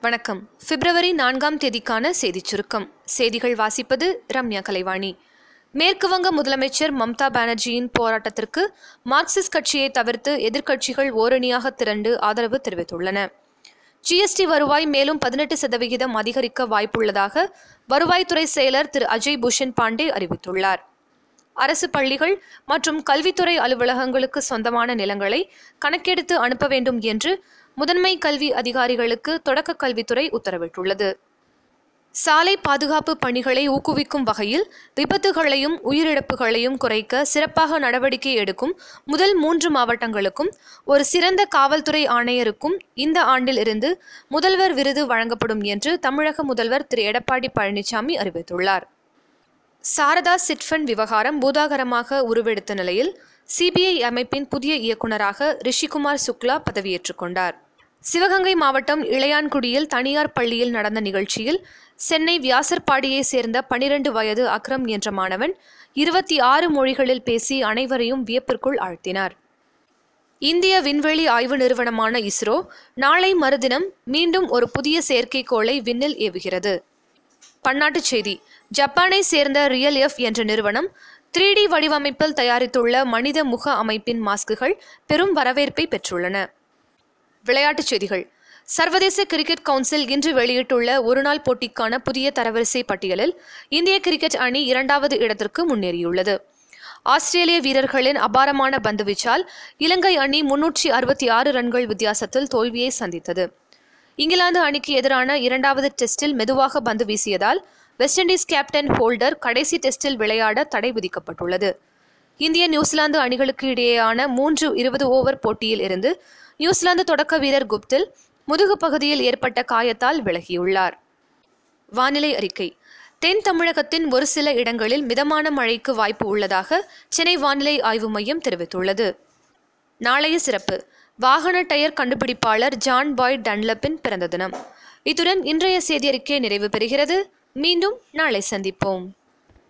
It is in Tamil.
வணக்கம். பிப்ரவரி நான்காம் தேதிக்கான செய்திச் சுருக்கம். செய்திகள் வாசிப்பது ரம்யா கலைவாணி. மேற்குவங்க முதலமைச்சர் மம்தா பானர்ஜியின் போராட்டத்திற்கு மார்க்சிஸ்ட் கட்சியை தவிர்த்து எதிர்க்கட்சிகள் ஓரணியாக திரண்டு ஆதரவு தெரிவித்துள்ளன. ஜிஎஸ்டி வருவாய் மேலும் பதினெட்டு சதவிகிதம் அதிகரிக்க வாய்ப்புள்ளதாக வருவாய்த்துறை செயலர் திரு அஜய் பூஷன் பாண்டே அறிவித்துள்ளார். அரசு பள்ளிகள் மற்றும் கல்வித்துறை அலுவலகங்களுக்கு சொந்தமான நிலங்களை கணக்கெடுத்து அனுப்ப வேண்டும் என்று முதன்மை கல்வி அதிகாரிகளுக்கு தொடக்க கல்வித்துறை உத்தரவிட்டுள்ளது. சாலை பாதுகாப்பு பணிகளை ஊக்குவிக்கும் வகையில் விபத்துகளையும் உயிரிழப்புகளையும் குறைக்க சிறப்பாக நடவடிக்கை எடுக்கும் முதல் மூன்று மாவட்டங்களுக்கும் ஒரு சிறந்த காவல்துறை ஆணையருக்கும் இந்த ஆண்டில் இருந்து முதல்வர் விருது வழங்கப்படும் என்று தமிழக முதல்வர் திரு. எடப்பாடி பழனிசாமி அறிவித்துள்ளார். சாரதா சிட்ஃபண்ட் விவகாரம் பூதாகரமாக உருவெடுத்த நிலையில் சிபிஐ அமைப்பின் புதிய இயக்குநராக ரிஷிகுமார் சுக்லா பதவியேற்றுக் கொண்டார். சிவகங்கை மாவட்டம் இளையான்குடியில் தனியார் பள்ளியில் நடந்த நிகழ்ச்சியில் சென்னை வியாசர்பாடியை சேர்ந்த பனிரெண்டு வயது அக்ரம் என்ற மாணவன் இருபத்தி ஆறு மொழிகளில் பேசி அனைவரையும் வியப்பிற்குள் ஆழ்த்தினார். இந்திய விண்வெளி ஆய்வு நிறுவனமான இஸ்ரோ நாளை மறுதினம் மீண்டும் ஒரு புதிய செயற்கைக்கோளை விண்ணில் ஏவுகிறது. பன்னாட்டுச் செய்தி. ஜப்பானை சேர்ந்த ரியல் எஃப் என்ற நிறுவனம் த்ரீ டி வடிவமைப்பில் தயாரித்துள்ள மனித முக அமைப்பின் மாஸ்குகள் பெரும் வரவேற்பை பெற்றுள்ளன. விளையாட்டுச் செய்திகள். சர்வதேச கிரிக்கெட் கவுன்சில் இன்று வெளியிட்டுள்ள ஒருநாள் போட்டிக்கான புதிய தரவரிசை பட்டியலில் இந்திய கிரிக்கெட் அணி இரண்டாவது இடத்திற்கு முன்னேறியுள்ளது. ஆஸ்திரேலிய வீரர்களின் அபாரமான பந்துவீச்சால் இலங்கை அணி முன்னூற்றி அறுபத்தி ஆறு ரன்கள் வித்தியாசத்தில் தோல்வியை சந்தித்தது. இங்கிலாந்து அணிக்கு எதிரான இரண்டாவது டெஸ்டில் மெதுவாக பந்து வீசியதால் வெஸ்ட் இண்டீஸ் கேப்டன் ஹோல்டர் கடைசி டெஸ்டில் விளையாட தடை விதிக்கப்பட்டுள்ளது. இந்திய நியூசிலாந்து அணிகளுக்கு இடையேயான மூன்று இருபது ஓவர் போட்டியில் இருந்து நியூசிலாந்து தொடக்க வீரர் குப்தில் முதுகு பகுதியில் ஏற்பட்ட காயத்தால் விலகியுள்ளார். வானிலை அறிக்கை. தென் தமிழகத்தின் ஒரு சில இடங்களில் மிதமான மழைக்கு வாய்ப்பு உள்ளதாக சென்னை வானிலை ஆய்வு மையம் தெரிவித்துள்ளது. நாளைய சிறப்பு. வாகன டயர் கண்டுபிடிப்பாளர் ஜான் பாய் டன்லப்பின் பிறந்த தினம். இத்துடன் இன்றைய செய்தியறிக்கை நிறைவு பெறுகிறது. மீண்டும் நாளை சந்திப்போம்.